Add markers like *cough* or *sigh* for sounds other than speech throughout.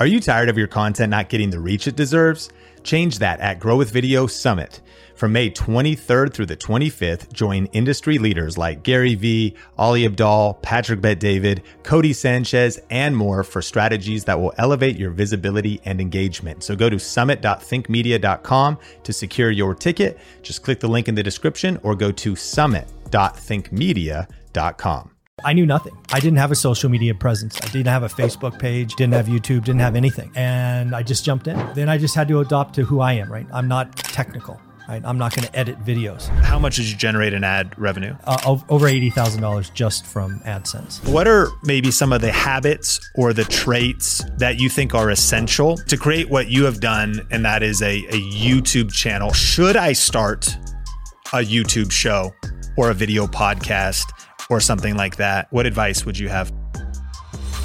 Are you tired of your content not getting the reach it deserves? Change that at Grow with Video Summit. From May 23rd through the 25th, join industry leaders like Gary Vee, Ali Abdaal, Patrick Bet David, Codie Sanchez, and more for strategies that will elevate your visibility and engagement. So go to summit.thinkmedia.com to secure your ticket. Just click the link in the description or go to summit.thinkmedia.com. I knew nothing. I didn't have a social media presence. I didn't have a Facebook page, didn't have YouTube, didn't have anything. And I just jumped in. Then I just had to adopt to who I am, right? I'm not technical. Right? I'm not going to edit videos. How much did you generate in ad revenue? Uh, over $80,000 just from AdSense. What are maybe some of the habits or the traits that you think are essential to create what you have done? And that is a, a YouTube channel. Should I start a YouTube show or a video podcast? Or something like that, what advice would you have?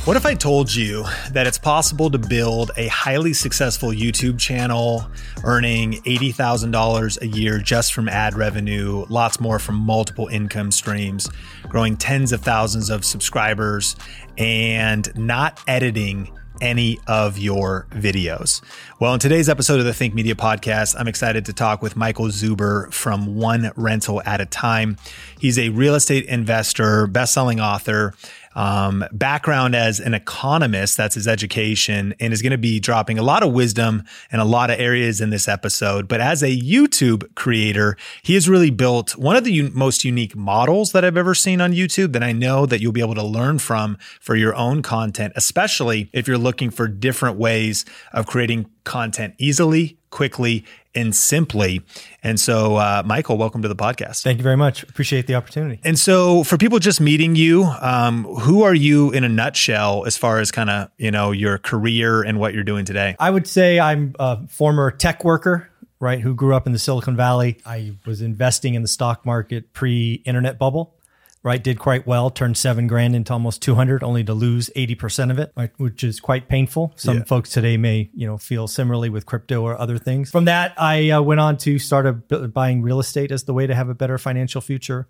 What if I told you that it's possible to build a highly successful YouTube channel, earning $80,000 a year just from ad revenue, lots more from multiple income streams, growing tens of thousands of subscribers, and not editing any of your videos. Well, in today's episode of the Think Media podcast, I'm excited to talk with Michael Zuber from One Rental at a Time. He's a real estate investor, best-selling author, um, background as an economist. That's his education and is going to be dropping a lot of wisdom in a lot of areas in this episode. But as a YouTube creator, he has really built one of the un- most unique models that I've ever seen on YouTube that I know that you'll be able to learn from for your own content, especially if you're looking for different ways of creating content easily, quickly, and simply. And so, uh, Michael, welcome to the podcast. Thank you very much. Appreciate the opportunity. And so, for people just meeting you, um, who are you in a nutshell as far as kind of you know your career and what you're doing today? I would say I'm a former tech worker. Right, who grew up in the Silicon Valley. I was investing in the stock market pre internet bubble right? Did quite well, turned seven grand into almost 200, only to lose 80% of it, right? which is quite painful. Some yeah. folks today may, you know, feel similarly with crypto or other things. From that, I uh, went on to start a, buying real estate as the way to have a better financial future.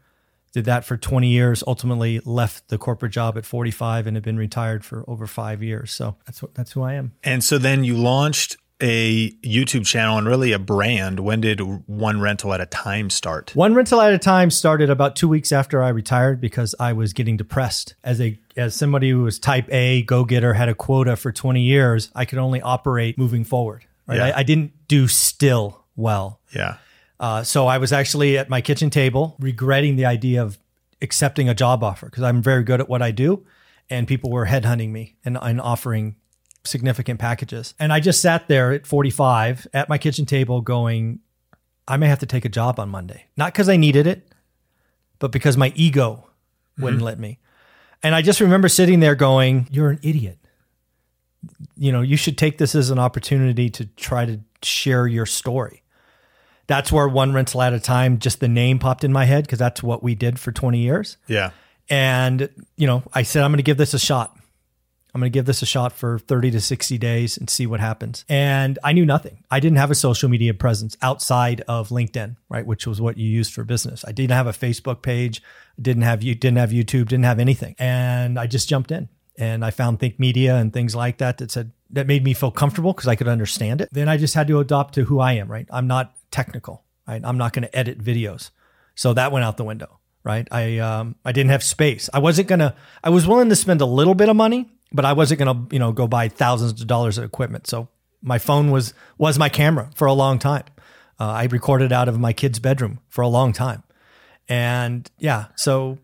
Did that for 20 years, ultimately left the corporate job at 45 and have been retired for over five years. So that's what, that's who I am. And so then you launched a YouTube channel and really a brand. When did One Rental at a Time start? One Rental at a Time started about two weeks after I retired because I was getting depressed. As a as somebody who was type A, go getter, had a quota for 20 years, I could only operate moving forward. Right? Yeah. I, I, didn't do still well. Yeah. Uh, so I was actually at my kitchen table regretting the idea of accepting a job offer because I'm very good at what I do. And people were headhunting me and, and offering significant packages. And I just sat there at 45 at my kitchen table going, I may have to take a job on Monday. Not because I needed it, but because my ego wouldn't mm-hmm. let me. And I just remember sitting there going, You're an idiot. You know, you should take this as an opportunity to try to share your story. That's where one rental at a time, just the name popped in my head because that's what we did for 20 years. Yeah. And, you know, I said, I'm going to give this a shot. I'm going to give this a shot for 30 to 60 days and see what happens. And I knew nothing. I didn't have a social media presence outside of LinkedIn, right, which was what you used for business. I didn't have a Facebook page, didn't have you didn't have YouTube, didn't have anything. And I just jumped in. And I found Think Media and things like that that said that made me feel comfortable because I could understand it. Then I just had to adopt to who I am, right? I'm not technical, right? I'm not going to edit videos. So that went out the window right? I um, I didn't have space. I wasn't gonna. I was willing to spend a little bit of money but I wasn't going to, you know, go buy thousands of dollars of equipment. So my phone was was my camera for a long time. Uh, I recorded out of my kid's bedroom for a long time, and yeah, so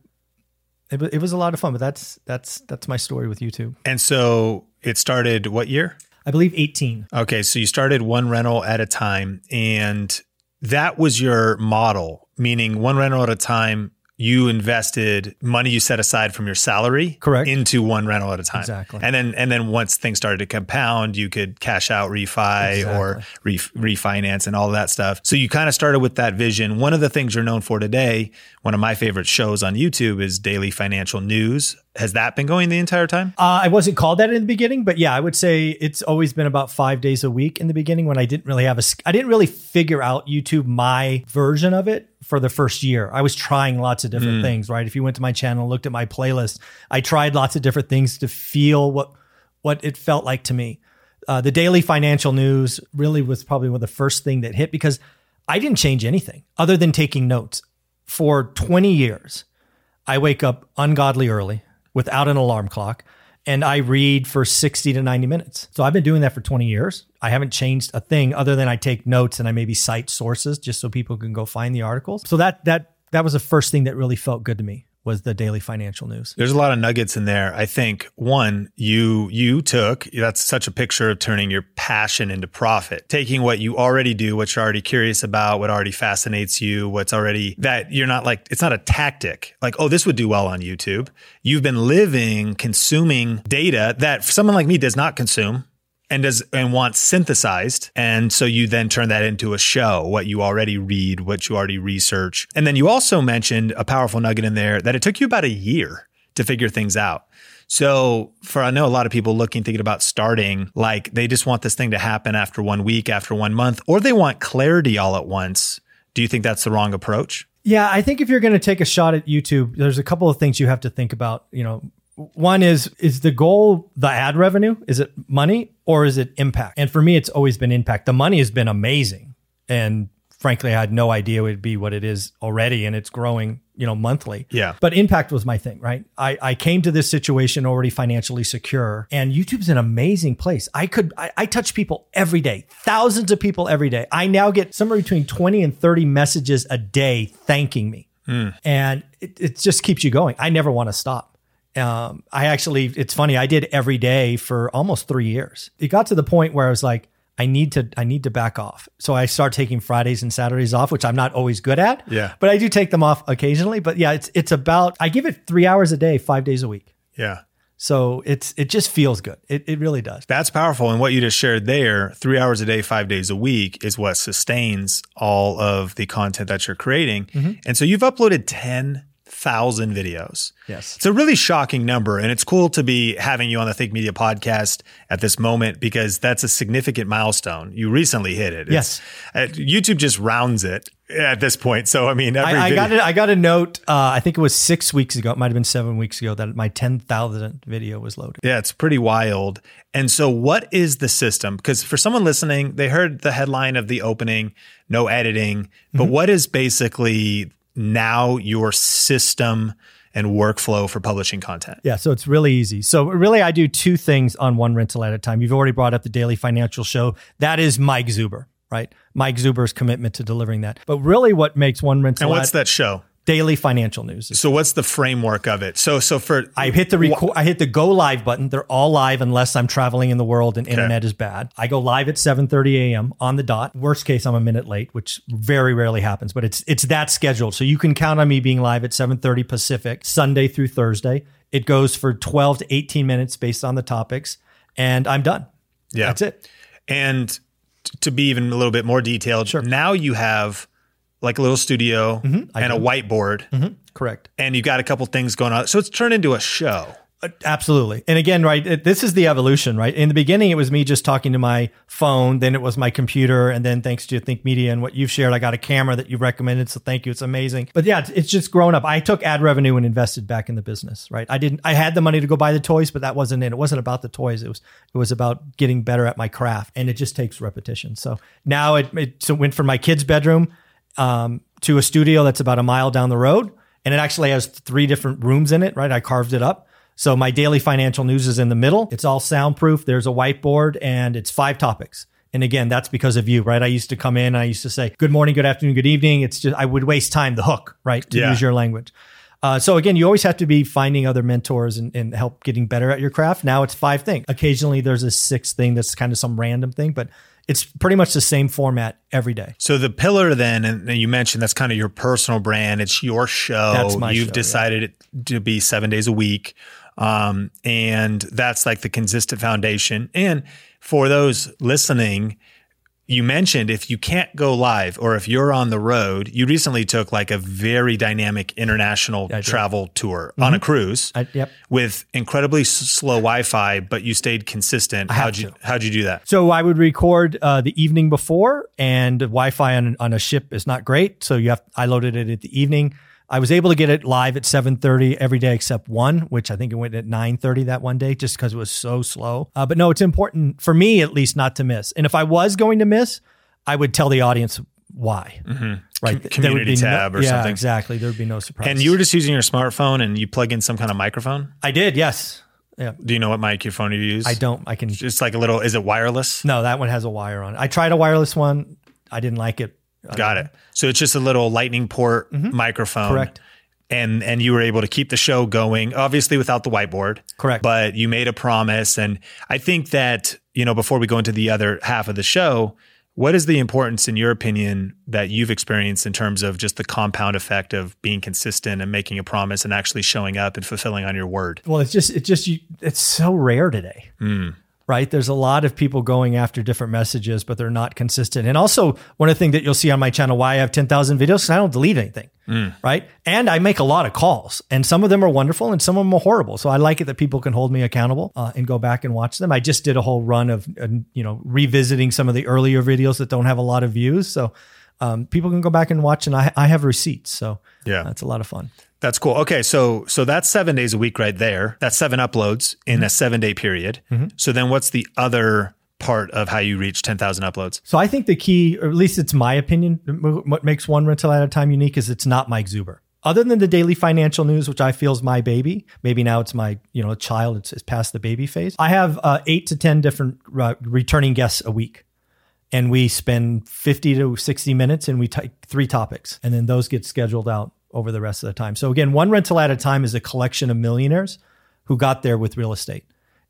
it, it was a lot of fun. But that's that's that's my story with YouTube. And so it started what year? I believe eighteen. Okay, so you started one rental at a time, and that was your model, meaning one rental at a time you invested money you set aside from your salary correct. into one rental at a time. Exactly. And then and then once things started to compound you could cash out refi exactly. or re- refinance and all of that stuff. So you kind of started with that vision. One of the things you're known for today one of my favorite shows on youtube is daily financial news. Has that been going the entire time? Uh, I wasn't called that in the beginning, but yeah, I would say it's always been about five days a week in the beginning when I didn't really have a, I didn't really figure out YouTube, my version of it for the first year. I was trying lots of different mm. things, right? If you went to my channel, looked at my playlist, I tried lots of different things to feel what, what it felt like to me. Uh, the daily financial news really was probably one of the first thing that hit because I didn't change anything other than taking notes. For 20 years, I wake up ungodly early without an alarm clock and I read for 60 to 90 minutes. So I've been doing that for 20 years. I haven't changed a thing other than I take notes and I maybe cite sources just so people can go find the articles. So that that that was the first thing that really felt good to me was the daily financial news. There's a lot of nuggets in there. I think one, you you took that's such a picture of turning your passion into profit. Taking what you already do, what you're already curious about, what already fascinates you, what's already that you're not like it's not a tactic. Like, oh, this would do well on YouTube. You've been living, consuming data that someone like me does not consume and does and wants synthesized. And so you then turn that into a show what you already read what you already research. And then you also mentioned a powerful nugget in there that it took you about a year to figure things out. So for i know a lot of people looking thinking about starting like they just want this thing to happen after one week after one month or they want clarity all at once. Do you think that's the wrong approach? Yeah, I think if you're going to take a shot at YouTube, there's a couple of things you have to think about. You know, one is is the goal the ad revenue? Is it money or is it impact? And for me it's always been impact. The money has been amazing. And frankly i had no idea it would be what it is already and it's growing you know monthly. Yeah. but impact was my thing right? I, I came to this situation already financially secure and youtube's an amazing place. I could I, I touch people every day thousands of people every day. I now get somewhere between 20 and 30 messages a day thanking me. Hmm. And it, it just keeps you going. I never want to stop um, I actually, it's funny. I did every day for almost three years. It got to the point where I was like, I need to, I need to back off. So I start taking Fridays and Saturdays off, which I'm not always good at. Yeah. But I do take them off occasionally. But yeah, it's it's about. I give it three hours a day, five days a week. yeah So it's it just feels good. It it really does. That's powerful. And what you just shared there, three hours a day, five days a week, is what sustains all of the content that you're creating. Mm-hmm. And so you've uploaded 10,000 videos. Yes. It's a really shocking number. And it's cool to be having you on the Think Media podcast at this moment because that's a significant milestone. You recently hit it. It's- uh, YouTube just rounds it at this point. So, I mean, every I, I got it. I got a note. Uh, I think it was six weeks ago. It might have been seven weeks ago that my ten thousandth video was loaded. Yeah, it's pretty wild. And so, what is the system? Because for someone listening, they heard the headline of the opening, no editing, but Mm-hmm. what is basically now your system and workflow for publishing content? Yeah, so it's really easy. So really, I do two things on one rental at a time. You've already brought up the daily financial show. That is Mike Zuber, right? Mike Zuber's commitment to delivering that. But really, what makes one rental And what's at that show? Daily financial news? So, what's the framework of it? So, so for I hit the record. I hit the go live button. They're all live unless I'm traveling in the world and internet is bad. I go live at 7:30 a.m. on the dot. Worst case, I'm a minute late, which very rarely happens, but it's it's that scheduled. So you can count on me being live at 7:30 Pacific, Sunday through Thursday. It goes for 12 to 18 minutes based on the topics, and I'm done. yeah, That's it. And to be even a little bit more detailed, now you have like a little studio Mm-hmm. and a whiteboard, Correct. and you've got a couple things going on. So it's turned into a show. Uh, Absolutely. And again, right, it- this is the evolution, right? In the beginning, it was me just talking to my phone. Then it was my computer. And then thanks to Think Media and what you've shared, I got a camera that you recommended. So thank you. It's amazing. But yeah, it's, it's just grown up. I took ad revenue and invested back in the business, right? I didn't, I had the money to go buy the toys, but that wasn't it. It wasn't about the toys. It was, it was about getting better at my craft. And it just takes repetition. So now it, it so it went from my kid's bedroom um, to a studio that's about a mile down the road. And it actually has three different rooms in it, right? I carved it up. So my daily financial news is in the middle. It's all soundproof. There's a whiteboard and it's five topics. And again, that's because of you, right? I used to come in, I used to say, good morning, good afternoon, good evening. It's just, I would waste time, the hook, right? To Yeah. use your language. Uh, so again, you always have to be finding other mentors and, and help getting better at your craft. Now it's five things. Occasionally there's a sixth thing that's kind of some random thing, but it's pretty much the same format every day. So the pillar then, and you mentioned that's kind of your personal brand. It's your show. That's my You've show, yeah. decided it to be seven days a week. Um, and that's like the consistent foundation. And for those listening, you mentioned if you can't go live or if you're on the road, you recently took like a very dynamic international. Mm-hmm. travel tour on a cruise I, yep. with incredibly s- slow Wi-Fi, but you stayed consistent. have How'd you, to. how'd you do that? So I would record uh, the evening before, and Wi-Fi on, on a ship is not great. So you have I loaded it at the evening. I was able to get it live at 7:30 every day except one, which I think it went at 9:30 that one day just because it was so slow. Uh, but no, it's important for me at least not to miss. And if I was going to miss, I would tell the audience why. Mm-hmm. Right, Com- community tab no, or yeah, something. exactly. There would be no surprise. And you were just using your smartphone and you plug in some kind of microphone. I did, yes. Yeah, Do you know what microphone you use? I don't. I can. It's like a little. Is it wireless? No, that one has a wire on it. I tried a wireless one. I didn't like it. Got it. So it's just a little lightning port microphone. Mm-hmm. Correct. And and you were able to keep the show going, obviously without the whiteboard. Correct. But you made a promise. And I think that, you know, before we go into the other half of the show, what is the importance, in your opinion, that you've experienced in terms of just the compound effect of being consistent and making a promise and actually showing up and fulfilling on your word? Well, it's just it's just you, it's so rare today. Right? There's a lot of people going after different messages, but they're not consistent. And also, one of the things that you'll see on my channel, why I have 10,000 videos, is I don't delete anything. Right? And I make a lot of calls, and some of them are wonderful, and some of them are horrible. So I like it that people can hold me accountable uh, and go back and watch them. I just did a whole run of uh, you know revisiting some of the earlier videos that don't have a lot of views. So um, people can go back and watch, and I, I have receipts. So Yeah. that's a lot of fun. That's cool. Okay, so so that's seven days a week right there. That's seven uploads in a seven day period. So then, what's the other part of how you reach ten thousand uploads? So I think the key, or at least it's my opinion, what makes one rental at a time unique is it's not Mike Zuber. Other than the daily financial news, which I feel is my baby, maybe now it's my you know child. It's, it's past the baby phase. I have uh, eight to ten different uh, returning guests a week, and we spend fifty to sixty minutes, and we take three topics, and then those get scheduled out over the rest of the time. So again, one rental at a time is a collection of millionaires who got there with real estate.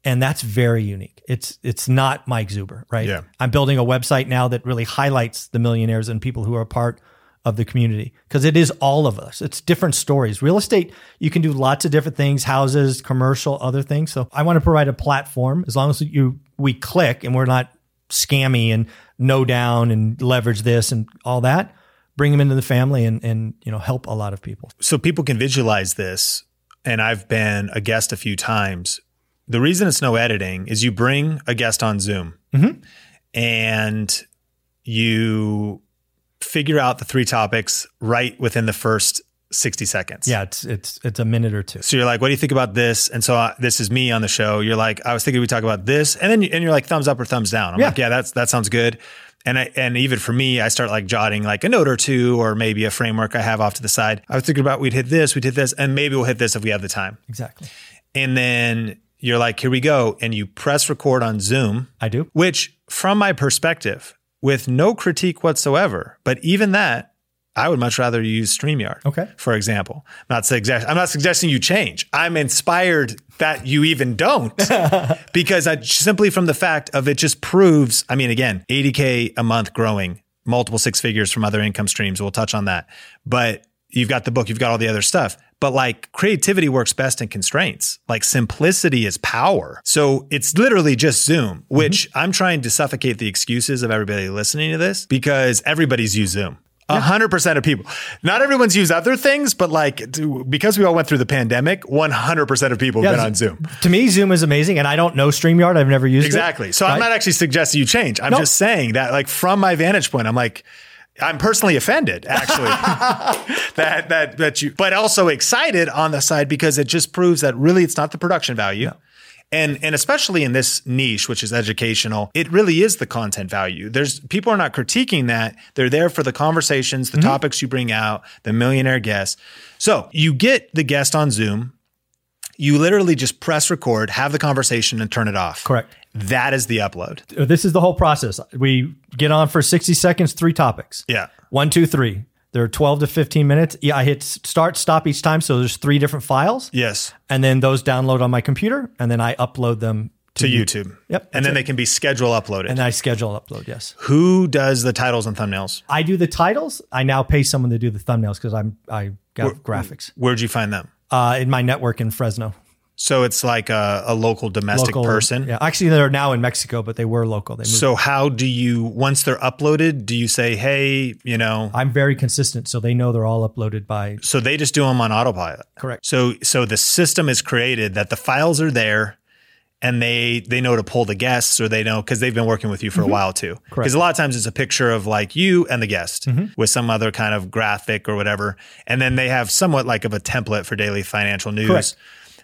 And that's very unique. It's it's not Mike Zuber, right? Yeah. I'm building a website now that really highlights the millionaires and people who are part of the community because it is all of us. It's different stories. Real estate, you can do lots of different things, houses, commercial, other things. So I want to provide a platform as long as you we click and we're not scammy and no down and leverage this and all that. Bring them into the family and and you know help a lot of people. So people can visualize this, and I've been a guest a few times. The reason it's no editing is you bring a guest on Zoom, and you figure out the three topics right within the first sixty seconds. Yeah, it's it's it's a minute or two. So you're like, what do you think about this? And so uh, this is me on the show. You're like, I was thinking we talk about this, and then you, and you're like, thumbs up or thumbs down. I'm Yeah. like, yeah, that's that sounds good. And I and even for me, I start like jotting like a note or two, or maybe a framework I have off to the side. I was thinking about we'd hit this, we'd hit this, and maybe we'll hit this if we have the time. Exactly. And then you're like, here we go, and you press record on Zoom, I do. which from my perspective, with no critique whatsoever, but even that, I would much rather use StreamYard. Okay. For example, not suggest, I'm not suggesting you change. I'm inspired that you even don't *laughs* because I simply from the fact of it just proves, I mean, again, 80K a month growing, multiple six figures from other income streams. We'll touch on that. But you've got the book, you've got all the other stuff. But like creativity works best in constraints. Like simplicity is power. So it's literally just Zoom, which mm-hmm. I'm trying to suffocate the excuses of everybody listening to this because everybody's used Zoom. A hundred percent of people. Not everyone's used other things, but like to- because we all went through the pandemic, one hundred percent of people have been on Zoom. To me, Zoom is amazing, and I don't know StreamYard. I've never used Exactly. it. So I'm not actually suggesting you change. I'm No. just saying that, like, from my vantage point, I'm like, I'm personally offended, actually, *laughs* that that that you, but also excited on the side because it just proves that really it's not the production value. And, and especially in this niche, which is educational, it really is the content value. There's people are not critiquing that. They're there for the conversations, the Mm-hmm. topics you bring out, the millionaire guests. So you get the guest on Zoom. You literally just press record, have the conversation, and turn it off. Correct. That is the upload. This is the whole process. We get on for 60 seconds, three topics. Yeah. One, two, three. They're 12 to 15 minutes. Yeah, I hit start, stop each time. So there's three different files. Yes. And then those download on my computer. And then I upload them To YouTube. Yep, And then they can be schedule uploaded. and I schedule upload. Yes. Who does the titles and thumbnails? I do the titles. I now pay someone to do the thumbnails because I'm I got graphics Where'd you find them? uh, in my network in Fresno. So it's like a, a local domestic Local person. Yeah, actually, they're now in Mexico, but they were local. They moved. So how do you once they're uploaded? Do you say, hey, you know? I'm very consistent, so they know they're all uploaded by So they just do them on autopilot. correct. So so the system is created that the files are there, and they they know to pull the guests or they know because they've been working with you for a mm-hmm. while too. Because a lot of times it's a picture of like you and the guest mm-hmm. with some other kind of graphic or whatever, and then they have somewhat like of a template for daily financial news. Correct.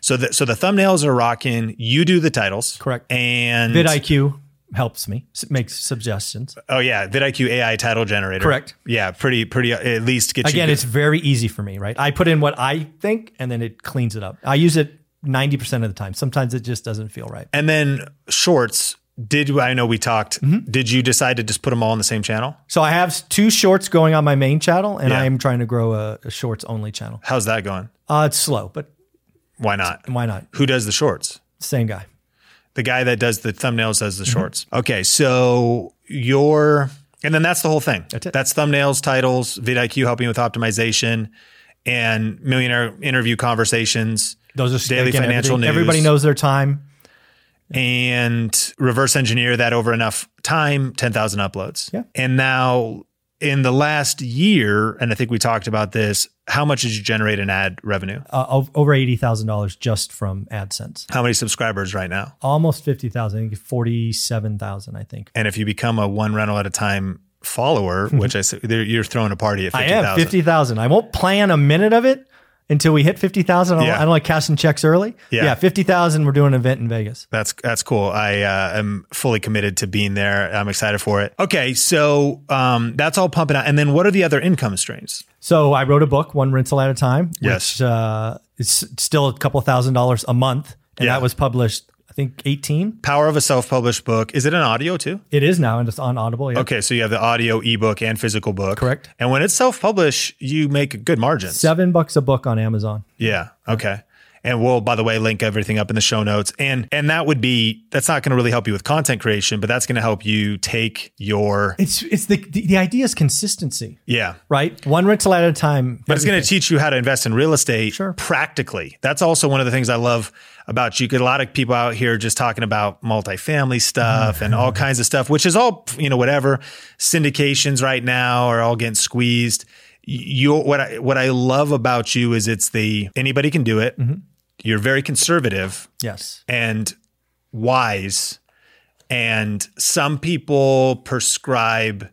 So the so the thumbnails are rocking. You do the titles, Correct. And vidIQ helps me, makes suggestions. oh yeah, vidIQ AI title generator. Correct. Yeah, pretty pretty. At least get you Again, it's very easy for me, right? I put in what I think and then it cleans it up. I use it 90% of the time. Sometimes it just doesn't feel right. and then shorts. Did I know we talked? Mm-hmm. Did you decide to just put them all on the same channel? So I have two shorts going on my main channel and Yeah. I am trying to grow a, a shorts only channel. How's that going? Uh, it's slow, but Why not? why not? Who does the shorts? Same guy. The guy that does the thumbnails does the Mm-hmm. shorts. Okay, so your and then that's the whole thing. That's it. That's thumbnails, titles, vidIQ helping with optimization, and millionaire interview conversations, Those are Daily again, financial news. Everybody knows their time. and reverse engineer that over enough time, ten thousand uploads. Yeah. And now in the last year, and I think we talked about this. How much did you generate in ad revenue? Uh, over eighty thousand dollars just from AdSense. How many subscribers right now? Almost fifty thousand. I think forty-seven thousand. I think. And if you become a one rental at a time follower, which I said you're throwing a party at I am fifty thousand. I won't plan a minute of it until we hit fifty thousand. Yeah. I don't like cashing checks early. Yeah. yeah fifty thousand. We're doing an event in Vegas. That's that's cool. I uh, am fully committed to being there. I'm excited for it. Okay, so um, that's all pumping out. And then what are the other income streams? So I wrote a book, one rental at a time, Yes. which uh, is still a couple thousand dollars a month, and Yeah. that was published, think, eighteen. Power of a self-published book. Is it an audio too? It is now, and it's on Audible. Yeah. Okay, so you have the audio, ebook, and physical book. Correct. And when it's self-published, you make a good margins. Seven bucks a book on Amazon. Yeah. Okay. And we'll, by the way, link everything up in the show notes. And and that would be that's not going to really help you with content creation, but that's going to help you take your It's it's the the, the idea is consistency, yeah. right? One rental at a time. But it's going to teach you how to invest in real estate Sure. practically. That's also one of the things I love about you. Get a lot of people out here just talking about multifamily stuff and all mm-hmm. kinds of stuff, which is all you know, whatever syndications right now are all getting squeezed. You, what I what I love about you is it's the anybody can do it. Mm-hmm. You're very conservative yes. and wise. And some people prescribe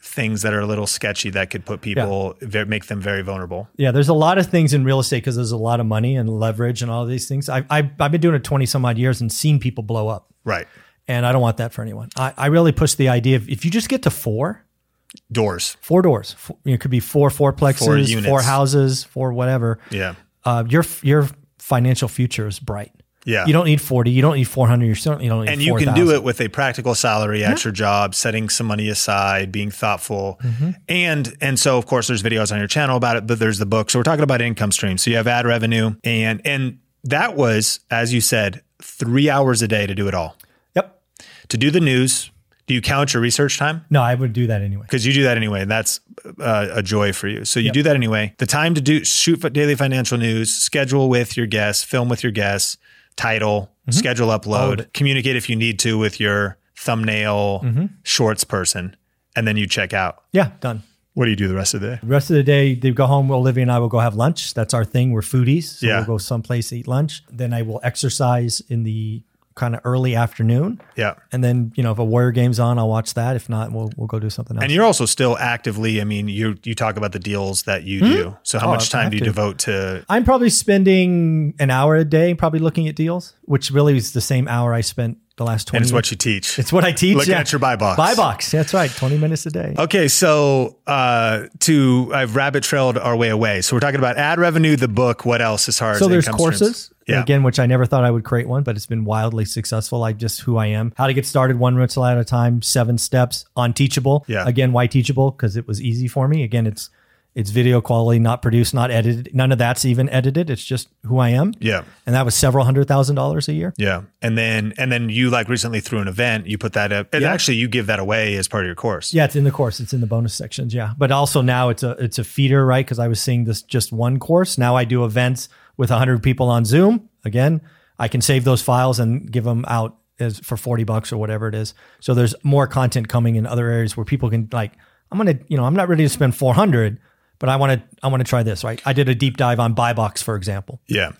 things that are a little sketchy that could put people, ve- make them very vulnerable. Yeah, there's a lot of things in real estate because there's a lot of money and leverage and all these things. I, I, I've been doing it 20 some odd years and seen people blow up. Right. And I don't want that for anyone. I, I really push the idea of if you just get to four, Doors. four doors, four, you know, it could be four fourplexes, Four four, houses, four whatever. Yeah. Uh, your your financial future is bright. Yeah. You don't need 40. You don't need 400. You certainly don't need and you can do it with a practical salary at your job, setting some money aside, being thoughtful. Mm-hmm. And and so of course there's videos on your channel about it, but there's the book. So we're talking about income streams. So you have ad revenue and and that was, as you said, three hours a day to do it all. Yep. To do the news. Do you count your research time? No, I would do that anyway. because you do that anyway. And that's uh, a joy for you. So you do that anyway. The time to do shoot daily financial news, schedule with your guests, film with your guests, title, Mm-hmm. schedule upload, communicate if you need to with your thumbnail Mm-hmm. shorts person, and then you check out. Yeah, done. What do you do the rest of the day? The rest of the day, they go home. Olivia and I will go have lunch. That's our thing. We're foodies. So Yeah. we'll go someplace eat lunch. Then I will exercise in the kind of early afternoon. Yeah. And then, you know, if a Warrior game's on, I'll watch that. If not, we'll we'll go do something else. And you're also still actively. I mean, you you talk about the deals that you hmm? do. So how Oh, much time do you to. devote to? I'm probably spending an hour a day, probably looking at deals, which really is the same hour I spent the last 20 And it's years. what you teach. it's what I teach. Looking yeah. at your buy box. Buy box. That's right. 20 minutes a day. Okay, so uh, to I've rabbit trailed our way away. So we're talking about ad revenue, the book. What else as far as So there's courses. streams? Yeah, Again, which I never thought I would create one, but it's been wildly successful. I just who I am. How to get started one rental at a time, seven steps on Teachable. Yeah. Again, why Teachable? Because it was easy for me. Again, it's it's video quality, not produced, not edited. None of that's even edited. It's just who I am. yeah, And that was several hundred thousand dollars a year. yeah. And then and then you like recently through an event, you put that up. And Yeah. actually, you give that away as part of your course. Yeah, it's in the course. It's in the bonus sections. Yeah, but also now it's a it's a feeder, right? Because I was seeing this just one course. Now I do events with hundred people on Zoom. Again, I can save those files and give them out as for forty bucks or whatever it is. So there's more content coming in other areas where people can like, I'm gonna, you know, I'm not ready to spend four hundred, but I want to I want to try this, right? I did a deep dive on buy box, for example. Yeah.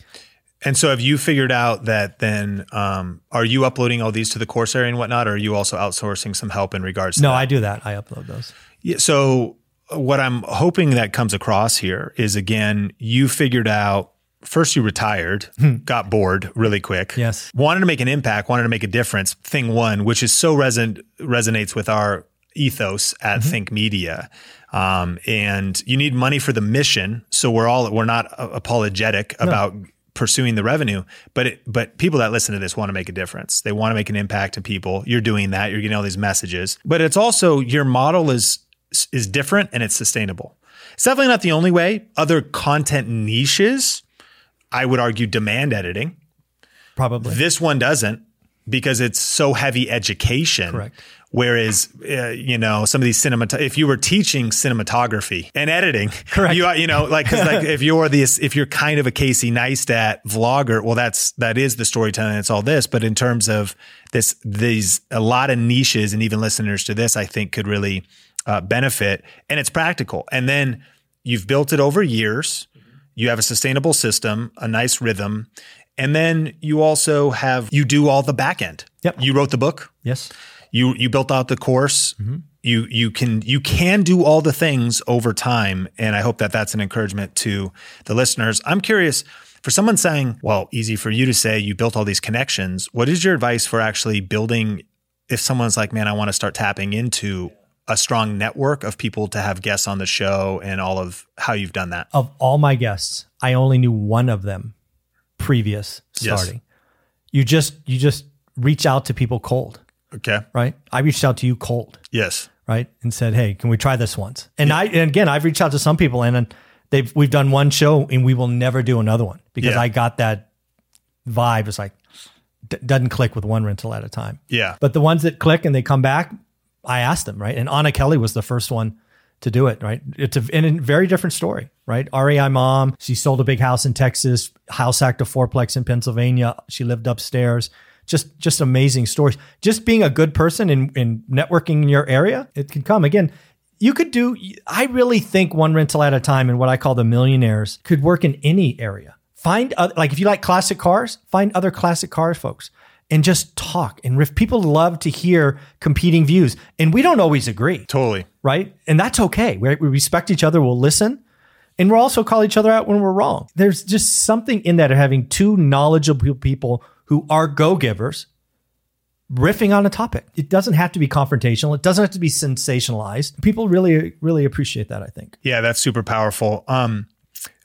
And so have you figured out that then um, are you uploading all these to the course area and whatnot, or are you also outsourcing some help in regards to No, that? I do that. I upload those. Yeah, so what I'm hoping that comes across here is again, you figured out first you retired, got bored really quick. Yes. Wanted to make an impact, wanted to make a difference. Thing one, which is so reson- resonates with our ethos at Think Media. Um, and you need money for the mission. So we're all, we're not uh, apologetic about pursuing the revenue, but it, but people that listen to this want to make a difference. They want to make an impact to people. You're doing that. You're getting all these messages, but it's also your model is is different and it's sustainable. It's definitely not the only way. Other content niches, I would argue, demand editing. Probably. This one doesn't because it's so heavy education. Correct. Whereas, uh, you know, some of these cinemat, if you were teaching cinematography and editing, Correct. You, you know, like, cause like if you're this, if you're kind of a Casey Neistat vlogger, well, that's, that is the storytelling. It's all this. But in terms of this, these, a lot of niches and even listeners to this, I think could really uh, benefit and it's practical. And then you've built it over years. You have a sustainable system, a nice rhythm. And then you also have, you do all the back end. Yep. You wrote the book yes. You you built out the course. Mm-hmm. You you can you can do all the things over time and i hope that that's an encouragement to the listeners. I'm curious for someone saying well easy for you to say you built all these connections what is your advice for actually building if someone's like man i want to start tapping into a strong network of people to have guests on the show and all of how you've done that? Of all my guests, I only knew one of them previous Yes. starting. You just you just reach out to people cold, okay right? I reached out to you cold, yes right? And said, "Hey, can we try this once?" And I and again, I've reached out to some people and they've we've done one show and we will never do another one because Yeah. I got that vibe. It's like d- doesn't click with one rental at a time. yeah But the ones that click and they come back, I asked them, right? And Anna Kelly was the first one to do it, right? It's a, and a very different story, right? REI mom, she sold a big house in Texas, house act a fourplex in Pennsylvania. She lived upstairs. Just, just amazing stories. Just being a good person and, in networking in your area, it can come. Again, you could do, I really think one rental at a time and what I call the millionaires could work in any area. Find, other, like if you like classic cars, find other classic cars folks and just talk. And if people love to hear competing views, and we don't always agree, totally right? And that's okay. We, we respect each other. We'll listen. And we'll also call each other out when we're wrong. There's just something in that of having two knowledgeable people who are go givers riffing on a topic. It doesn't have to be confrontational. It doesn't have to be sensationalized. People really, really appreciate that, I think. Yeah, that's super powerful. Um,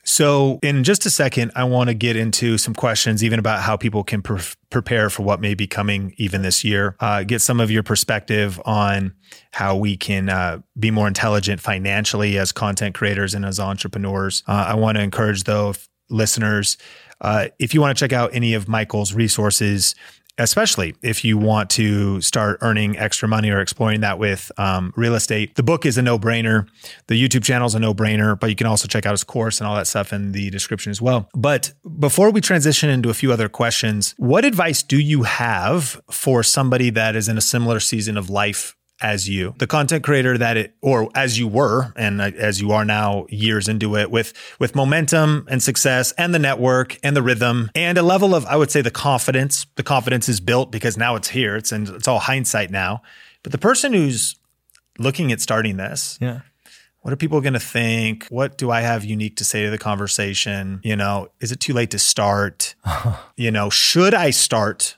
so, in just a second, I want to get into some questions, even about how people can pre- prepare for what may be coming even this year. Uh, get some of your perspective on how we can uh, be more intelligent financially as content creators and as entrepreneurs. Uh, I want to encourage, though, listeners, uh, if you want to check out any of Michael's resources, especially if you want to start earning extra money or exploring that with um, real estate. The book is a no brainer. The YouTube channel is a no brainer, but you can also check out his course and all that stuff in the description as well. But before we transition into a few other questions, what advice do you have for somebody that is in a similar season of life? As you, the content creator that it, or as you were, and uh, as you are now years into it with, with momentum and success and the network and the rhythm and a level of, I would say the confidence, the confidence is built because now it's here. It's, and it's all hindsight now. But the person who's looking at starting this, Yeah. what are people going to think? What do I have unique to say to the conversation? You know, is it too late to start? *laughs* you know, should I start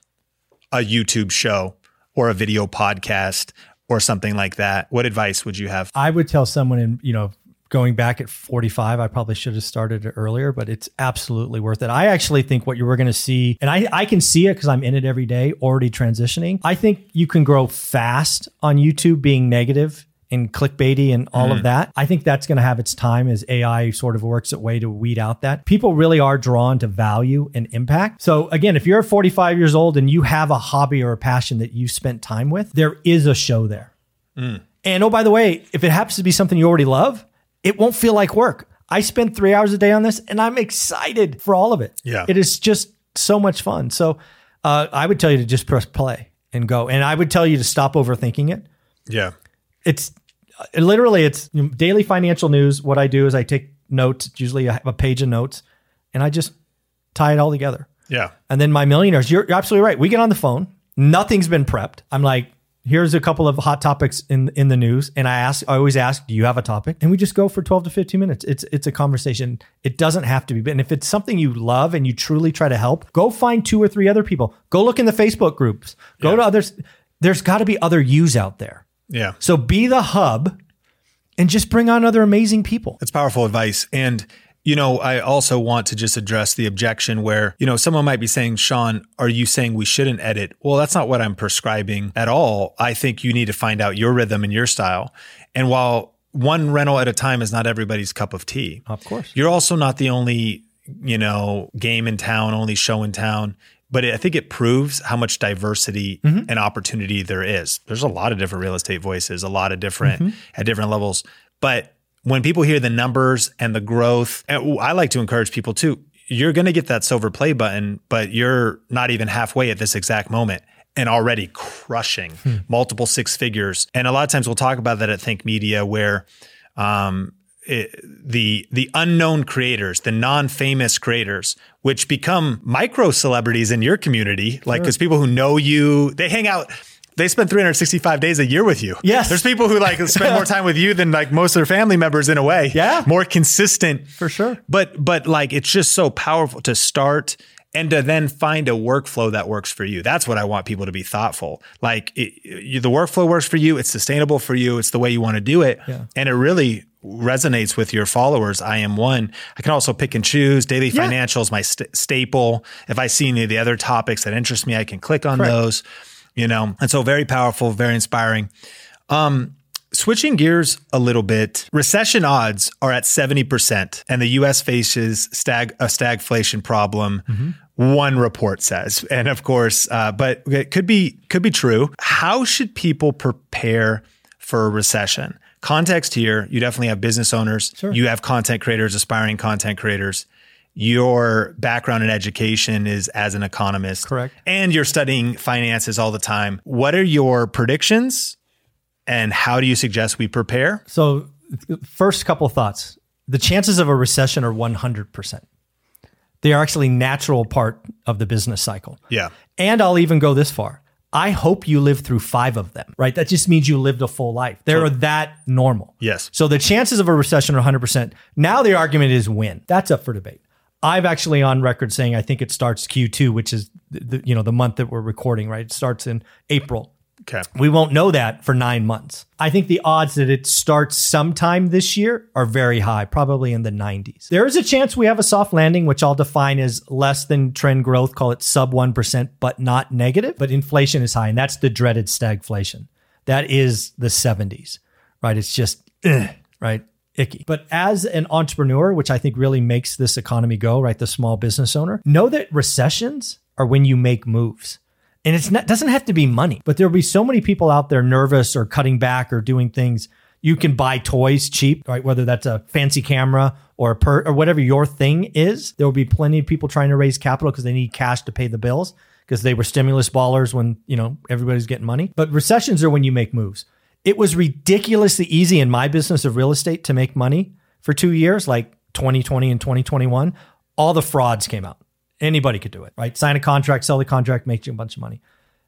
a YouTube show or a video podcast or something like that? What advice would you have? I would tell someone in, you know, going back at 45, I probably should have started it earlier, but it's absolutely worth it. I actually think what you were going to see, and I, I can see it because I'm in it every day, already transitioning. I think you can grow fast on YouTube being negative and clickbaity and all of that. I think that's going to have its time as AI sort of works its way to weed out that. People really are drawn to value and impact. So again, if you're 45 years old and you have a hobby or a passion that you've spent time with, there is a show there. And oh, by the way, if it happens to be something you already love, it won't feel like work. I spend three hours a day on this and I'm excited for all of it. Yeah. It is just so much fun. So uh, I would tell you to just press play and go. And I would tell you to stop overthinking it. Yeah. It's Uh, literally it's daily financial news. What I do is I take notes, usually I have a page of notes, and I just tie it all together. Yeah. And then my millionaires, you're, you're absolutely right. We get on the phone. Nothing's been prepped. I'm like, here's a couple of hot topics in in the news, and I ask, I always ask, do you have a topic? And we just go for 12 to 15 minutes. It's it's a conversation. It doesn't have to be. And if it's something you love and you truly try to help, go find two or three other people. Go look in the Facebook groups. Go Yeah. to others. There's got to be other yous out there. Yeah. So be the hub, and just bring on other amazing people. That's powerful advice. And, you know, I also want to just address the objection where, you know, someone might be saying, Sean, are you saying we shouldn't edit? Well, that's not what I'm prescribing at all. I think you need to find out your rhythm and your style. And while one rental at a time is not everybody's cup of tea, Of course. you're also not the only, you know, game in town, only show in town. But I think it proves how much diversity mm-hmm. and opportunity there is. There's a lot of different real estate voices, a lot of different mm-hmm. at different levels. But when people hear the numbers and the growth, and I like to encourage people too. You're going to get that silver play button, but you're not even halfway at this exact moment and already crushing hmm. multiple six figures. And a lot of times we'll talk about that at Think Media, where um, it, the the unknown creators, the non-famous creators, which become micro celebrities in your community, like because people who know you, they hang out. They spend 365 days a year with you. Yes. there's people who like spend more *laughs* time with you than like most of their family members in a way. Yeah. more consistent For sure. But but like it's just so powerful to start and to then find a workflow that works for you. That's what I want people to be thoughtful. Like it, you, the workflow works for you. It's sustainable for you. It's the way you want to do it. Yeah. And it really resonates with your followers. I am one. I can also pick and choose. Daily Yeah. financials, my st- staple. If I see any of the other topics that interest me, I can click on Correct. those. You know, and so very powerful, very inspiring. Um, Switching gears a little bit, recession odds are at 70%, and the US faces stag, a stagflation problem. One report says, and of course, uh, but it could be could be true. How should people prepare for a recession? Context here: you definitely have business owners, Sure. you have content creators, aspiring content creators. Your background in education is as an economist, Correct. and you're studying finances all the time. What are your predictions and how do you suggest we prepare? So, first couple of thoughts. The chances of a recession are 100%. They are actually natural part of the business cycle. Yeah. And I'll even go this far. I hope you live through five of them, right? That just means you lived a full life. They're that normal. Yes. So the chances of a recession are 100%. Now the argument is when. That's up for debate. I've actually on record saying I think it starts Q2, which is the, you know the month that we're recording, right? It starts in April. Okay. We won't know that for nine months. I think the odds that it starts sometime this year are very high, probably in the 90s. There is a chance we have a soft landing, which I'll define as less than trend growth, call it sub 1%, but not negative. But inflation is high, and that's the dreaded stagflation. That is the 70s, right? It's just, ugh, right? Icky. But as an entrepreneur, which I think really makes this economy go, right? The small business owner, know that recessions are when you make moves. And it's not doesn't have to be money, but there'll be so many people out there nervous or cutting back or doing things. You can buy toys cheap, right? Whether that's a fancy camera or a per or whatever your thing is. There will be plenty of people trying to raise capital because they need cash to pay the bills because they were stimulus ballers when, you know, everybody's getting money. But recessions are when you make moves. It was ridiculously easy in my business of real estate to make money for 2 years like 2020 and 2021. All the frauds came out. Anybody could do it, right? Sign a contract, sell the contract, make you a bunch of money.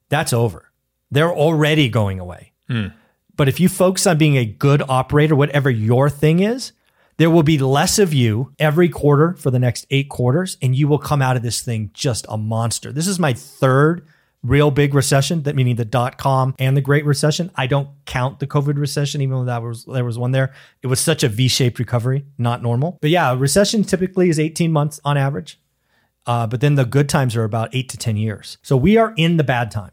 That's over. They're already going away. Hmm. But if you focus on being a good operator, whatever your thing is, there will be less of you every quarter for the next eight quarters, and you will come out of this thing just a monster. This is my third real big recession, that meaning the dot com and the Great Recession. I don't count the COVID recession, even though that was there was one there. It was such a V-shaped recovery, not normal. But yeah, a recession typically is 18 months on average. Uh, but then the good times are about eight to 10 years. So we are in the bad time.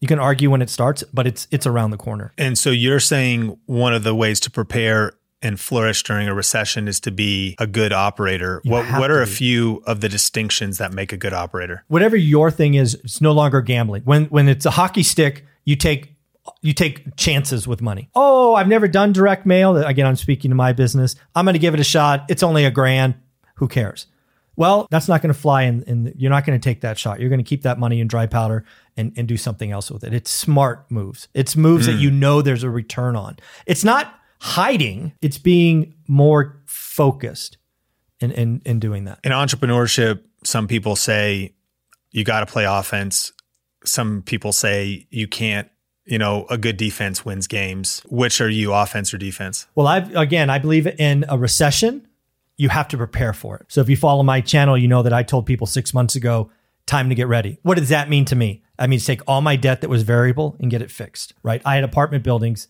You can argue when it starts, but it's it's around the corner. And so you're saying one of the ways to prepare and flourish during a recession is to be a good operator. what what to are a few of the distinctions that make a good operator? Whatever your thing is, it's no longer gambling. When when it's a hockey stick, you take you take chances with money. Oh, I've never done direct mail. Again, I'm speaking to my business. I'm going to give it a shot. It's only a grand. Who cares? Well, that's not going to fly, and and you're not going to take that shot. You're going to keep that money in dry powder and, and do something else with it. It's smart moves. It's moves that you mm. know there's a return on. It's not hiding. It's being more focused in in, in doing that. In entrepreneurship, some people say you got to play offense. Some people say you can't. You know, a good defense wins games. Which are you, offense or defense? Well, I again, I believe in a recession, you have to prepare for it. So if you follow my channel, you know that I told people six months ago, time to get ready. What does that mean to me? I mean, take all my debt that was variable and get it fixed, right? I had apartment buildings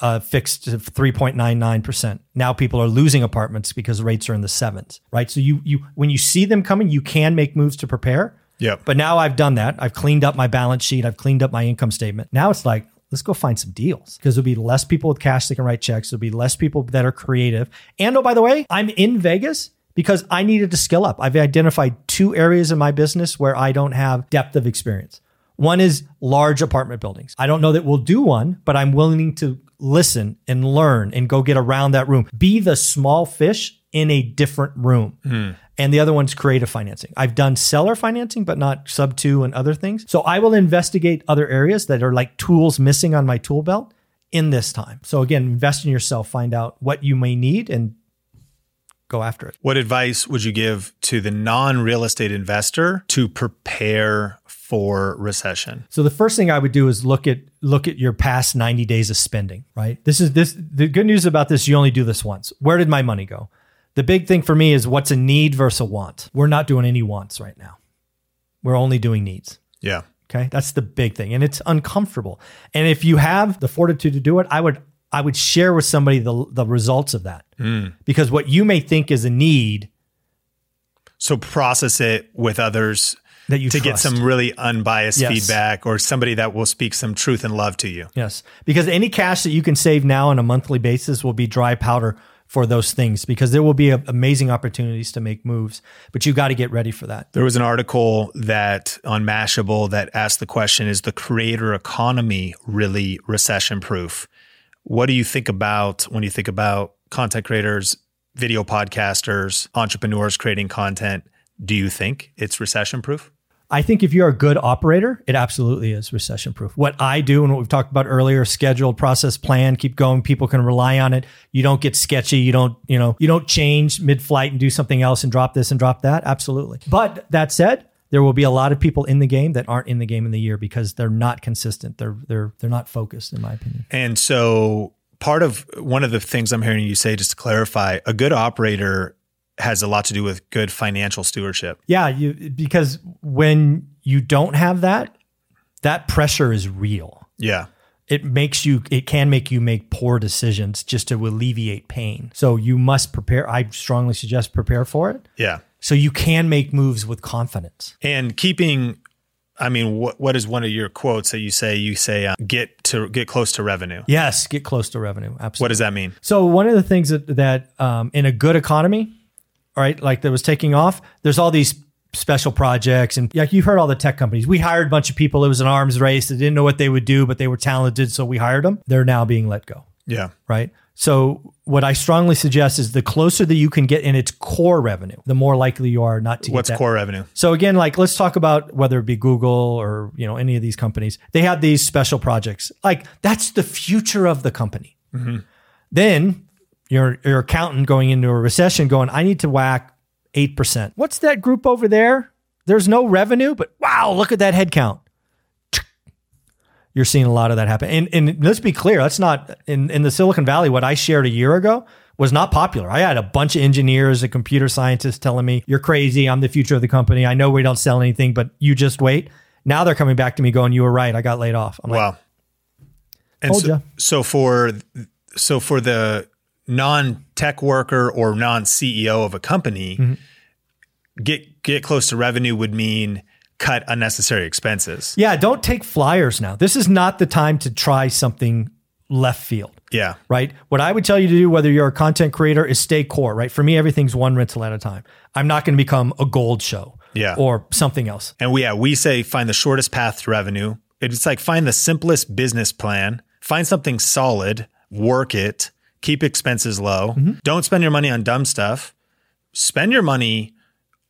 uh, fixed to 3.99%. Now people are losing apartments because rates are in the sevens, right? So you, you, when you see them coming, you can make moves to prepare. Yeah. But now I've done that. I've cleaned up my balance sheet. I've cleaned up my income statement. Now it's like, let's go find some deals because there'll be less people with cash that can write checks. There'll be less people that are creative. And oh, by the way, I'm in Vegas because I needed to skill up. I've identified two areas in my business where I don't have depth of experience. One is large apartment buildings. I don't know that we'll do one, but I'm willing to listen and learn and go get around that room. Be the small fish in a different room. Mm. And the other one's creative financing. I've done seller financing, but not sub two and other things. So I will investigate other areas that are like tools missing on my tool belt in this time. So again, invest in yourself, find out what you may need and go after it. What advice would you give to the non real estate investor to prepare for recession? So the first thing I would do is look at look at your past 90 days of spending, right? This is this the good news about this you only do this once. Where did my money go? The big thing for me is what's a need versus a want. We're not doing any wants right now. We're only doing needs. Yeah. Okay? That's the big thing and it's uncomfortable. And if you have the fortitude to do it, I would I would share with somebody the the results of that. Mm. Because what you may think is a need So process it with others that you to get some really unbiased Yes. feedback or somebody that will speak some truth and love to you. Yes, because any cash that you can save now on a monthly basis will be dry powder for those things because there will be a- amazing opportunities to make moves, but you got to get ready for that. There was an article that on Mashable that asked the question Is the creator economy really recession proof? What do you think about when you think about content creators, video podcasters, entrepreneurs creating content? Do you think it's recession proof? I think if you're a good operator, it absolutely is recession proof. What I do and what we've talked about earlier, scheduled process plan, keep going, people can rely on it. You don't get sketchy, you don't, you know, you don't change mid-flight and do something else and drop this and drop that. Absolutely. But that said, there will be a lot of people in the game that aren't in the game in the year because they're not consistent. They're they're they're not focused in my opinion. And so, part of one of the things I'm hearing you say, just to clarify, a good operator has a lot to do with good financial stewardship. Yeah, you because when you don't have that, that pressure is real. Yeah. It makes you it can make you make poor decisions just to alleviate pain. So you must prepare. I strongly suggest prepare for it. Yeah. So you can make moves with confidence. And keeping, I mean, what what is one of your quotes that you say? You say, uh, "Get to get close to revenue." Yes, get close to revenue. Absolutely. What does that mean? So one of the things that that um, in a good economy, all right, like that was taking off, there's all these special projects and like you've heard all the tech companies. We hired a bunch of people. It was an arms race. They didn't know what they would do, but they were talented, so we hired them. They're now being let go. Yeah. Right. So what I strongly suggest is the closer that you can get in its core revenue, the more likely you are not to get What's core revenue? So again, like let's talk about whether it be Google or you know any of these companies. They have these special projects. Like that's the future of the company. Mm-hmm. Then your your accountant going into a recession, going, I need to whack eight percent. What's that group over there? There's no revenue, but wow, look at that headcount. You're seeing a lot of that happen. And and let's be clear, that's not in, in the Silicon Valley, what I shared a year ago was not popular. I had a bunch of engineers and computer scientists telling me, You're crazy, I'm the future of the company. I know we don't sell anything, but you just wait. Now they're coming back to me going, You were right, I got laid off. I'm like, Wow. And Told so, so for so for the non-tech worker or non-CEO of a company, Mm-hmm. get get close to revenue would mean cut unnecessary expenses. Yeah, don't take flyers now. This is not the time to try something left field. Yeah. right? What I would tell you to do, whether you're a content creator, is stay core, right? For me, everything's one rental at a time. I'm not going to become a gold show Yeah. or something else. And we yeah, we say find the shortest path to revenue. It's like find the simplest business plan, find something solid, work it, keep expenses low. Mm-hmm. Don't spend your money on dumb stuff. Spend your money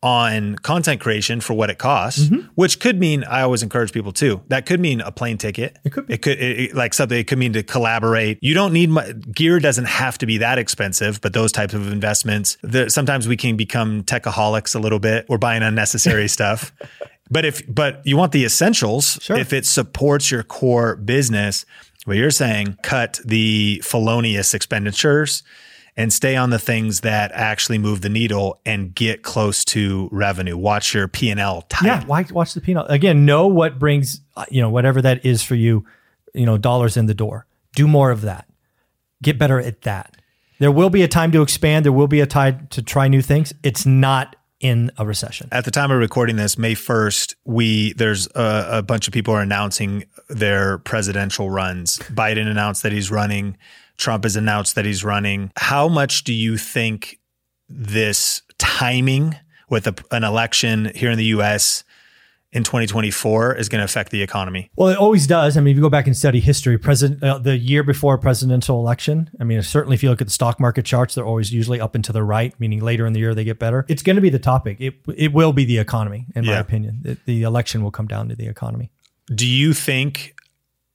on content creation for what it costs, Mm-hmm. which could mean I always encourage people too. That could mean a plane ticket. It could be. It could it, it- like something. It could mean to collaborate. You don't need mu- gear. Doesn't have to be that expensive, but those types of investments. The, sometimes we can become techaholics a little bit. We're buying unnecessary *laughs* stuff. But if but you want the essentials, Sure. if it supports your core business, what you're saying, cut the felonious expenditures and stay on the things that actually move the needle and get close to revenue. Watch your P and L. Yeah, watch the P and L again? Know what brings uh, you know whatever that is for you. You know, dollars in the door. Do more of that. Get better at that. There will be a time to expand. There will be a time to try new things. It's not in a recession. At the time of recording this, May first, we there's a, a bunch of people are announcing their presidential runs. Biden announced that he's running. Trump has announced that he's running. How much do you think this timing with a, an election here in the U.S. in 2024 is going to affect the economy? Well, it always does. I mean, if you go back and study history, president uh, the year before a presidential election. I mean, certainly if you look at the stock market charts, they're always usually up and to the right, meaning later in the year they get better. It's going to be the topic. It it will be the economy, in my opinion. The, the election will come down to the economy. Do you think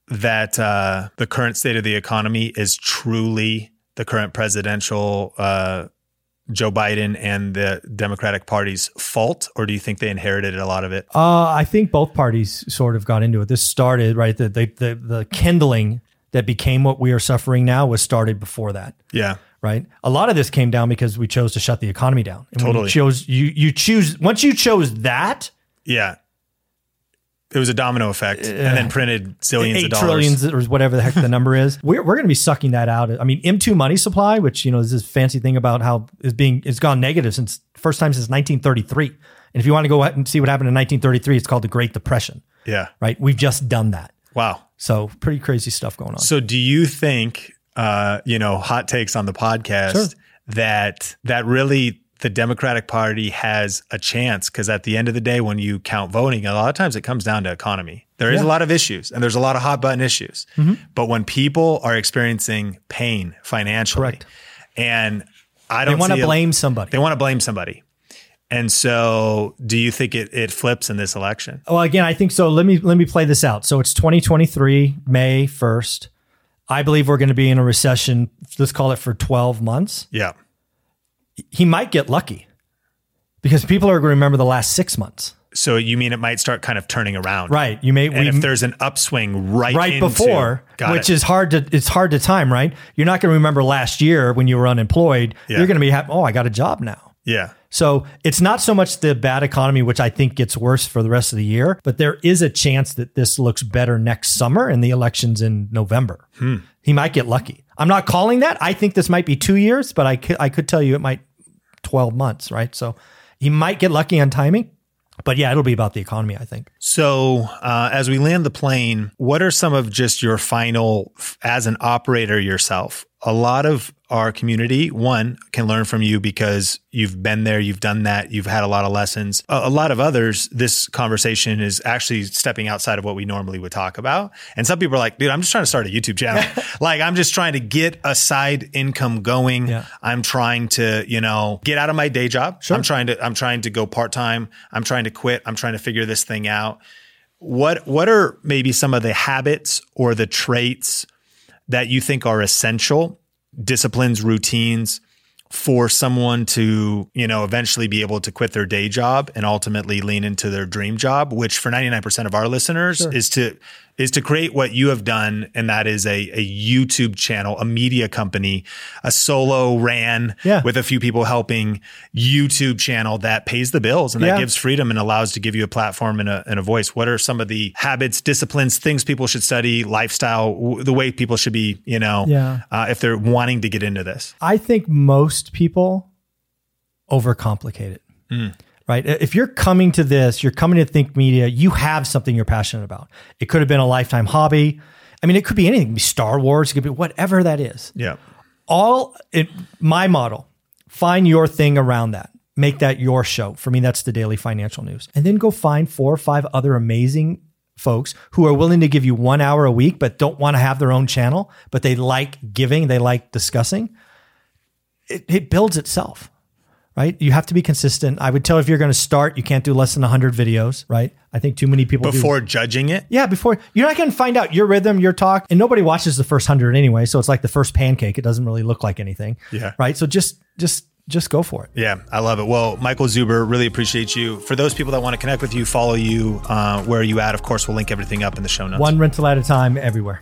that uh, the current state of the economy is truly the current presidential uh, Joe Biden and the Democratic Party's fault, or do you think they inherited a lot of it? Uh, I think both parties sort of got into it. This started right. The the the, the kindling that became what we are suffering now was started before that. Yeah, Right. A lot of this came down because we chose to shut the economy down. And Totally. you chose you you choose once you chose that yeah. It was a domino effect, and then printed zillions eight of dollars. trillions or whatever the heck the number is. *laughs* We're, we're going to be sucking that out. I mean, M2 money supply, which you know is this fancy thing about how is being it's gone negative since first time since 1933. And if you want to go ahead and see what happened in 1933, it's called the Great Depression. Yeah. Right. We've just done that. Wow. So pretty crazy stuff going on. So, do you think, uh, you know, hot takes on the podcast Sure. that that really the Democratic Party has a chance? Because at the end of the day, when you count voting, a lot of times it comes down to economy. There is Yeah. a lot of issues, and there's a lot of hot button issues. Mm-hmm. But when people are experiencing pain financially, Correct. and I don't want to blame somebody. they want to blame somebody. And so, do you think it, it flips in this election? Well, again, I think so. Let me let me play this out. So it's 2023, May 1st. I believe we're going to be in a recession. Let's call it for 12 months. Yeah. He might get lucky because people are going to remember the last six months. So you mean it might start kind of turning around, Right. You may And we, if there's an upswing right right into- before, which it. is hard to it's hard to time. Right. You're not going to remember last year when you were unemployed. Yeah. You're going to be happy. Oh, I got a job now. yeah, So it's not so much the bad economy, which I think gets worse for the rest of the year, but there is a chance that this looks better next summer and the election's in November. Hmm. He might get lucky. I'm not calling that. I think this might be two years, but I could, I could tell you it might 12 months, right? So he might get lucky on timing, but yeah, it'll be about the economy, I think. So, uh, as we land the plane, what are some of just your final, as an operator yourself? A lot of our community, one, can learn from you because you've been there, you've done that, you've had a lot of lessons. A, a lot of others, this conversation is actually stepping outside of what we normally would talk about. And some people are like, dude, I'm just trying to start a YouTube channel. *laughs* like, I'm just trying to get a side income going. Yeah. I'm trying to, you know, get out of my day job. I'm trying to, I'm trying to go part time. I'm trying to quit. I'm trying to figure this thing out. What, what are maybe some of the habits or the traits that you think are essential disciplines, routines for someone to, you know, eventually be able to quit their day job and ultimately lean into their dream job, which for 99% of our listeners is to is to create what you have done and that is a, a YouTube channel, a media company, a solo ran Yeah. with a few people helping YouTube channel that pays the bills and Yeah. that gives freedom and allows to give you a platform and a, and a voice. What are some of the habits, disciplines, things people should study, lifestyle, w- the way people should be, you know, Yeah. uh, if they're wanting to get into this? I think most people overcomplicate it. Right. If you're coming to this, you're coming to Think Media, you have something you're passionate about. It could have been a lifetime hobby. I mean, it could be anything. It could be Star Wars, it could be whatever that is. Yeah. All it, my model, find your thing around that. Make that your show. For me, that's the daily financial news. And then go find four or five other amazing folks who are willing to give you one hour a week, but don't want to have their own channel, but they like giving, they like discussing it, it builds itself right? You have to be consistent. I would tell if you're going to start, you can't do less than 100 videos, right? I think too many people do- Before judging it, yeah, before you're not going to find out your rhythm, your talk, and nobody watches the first hundred anyway. So it's like the first pancake. It doesn't really look like anything. Yeah. Right. So just, just, just go for it. Yeah, I love it. Well, Michael Zuber, really appreciate you. For those people that want to connect with you, follow you, uh, where are you at? Of course, we'll link everything up in the show notes. One rental at a time everywhere.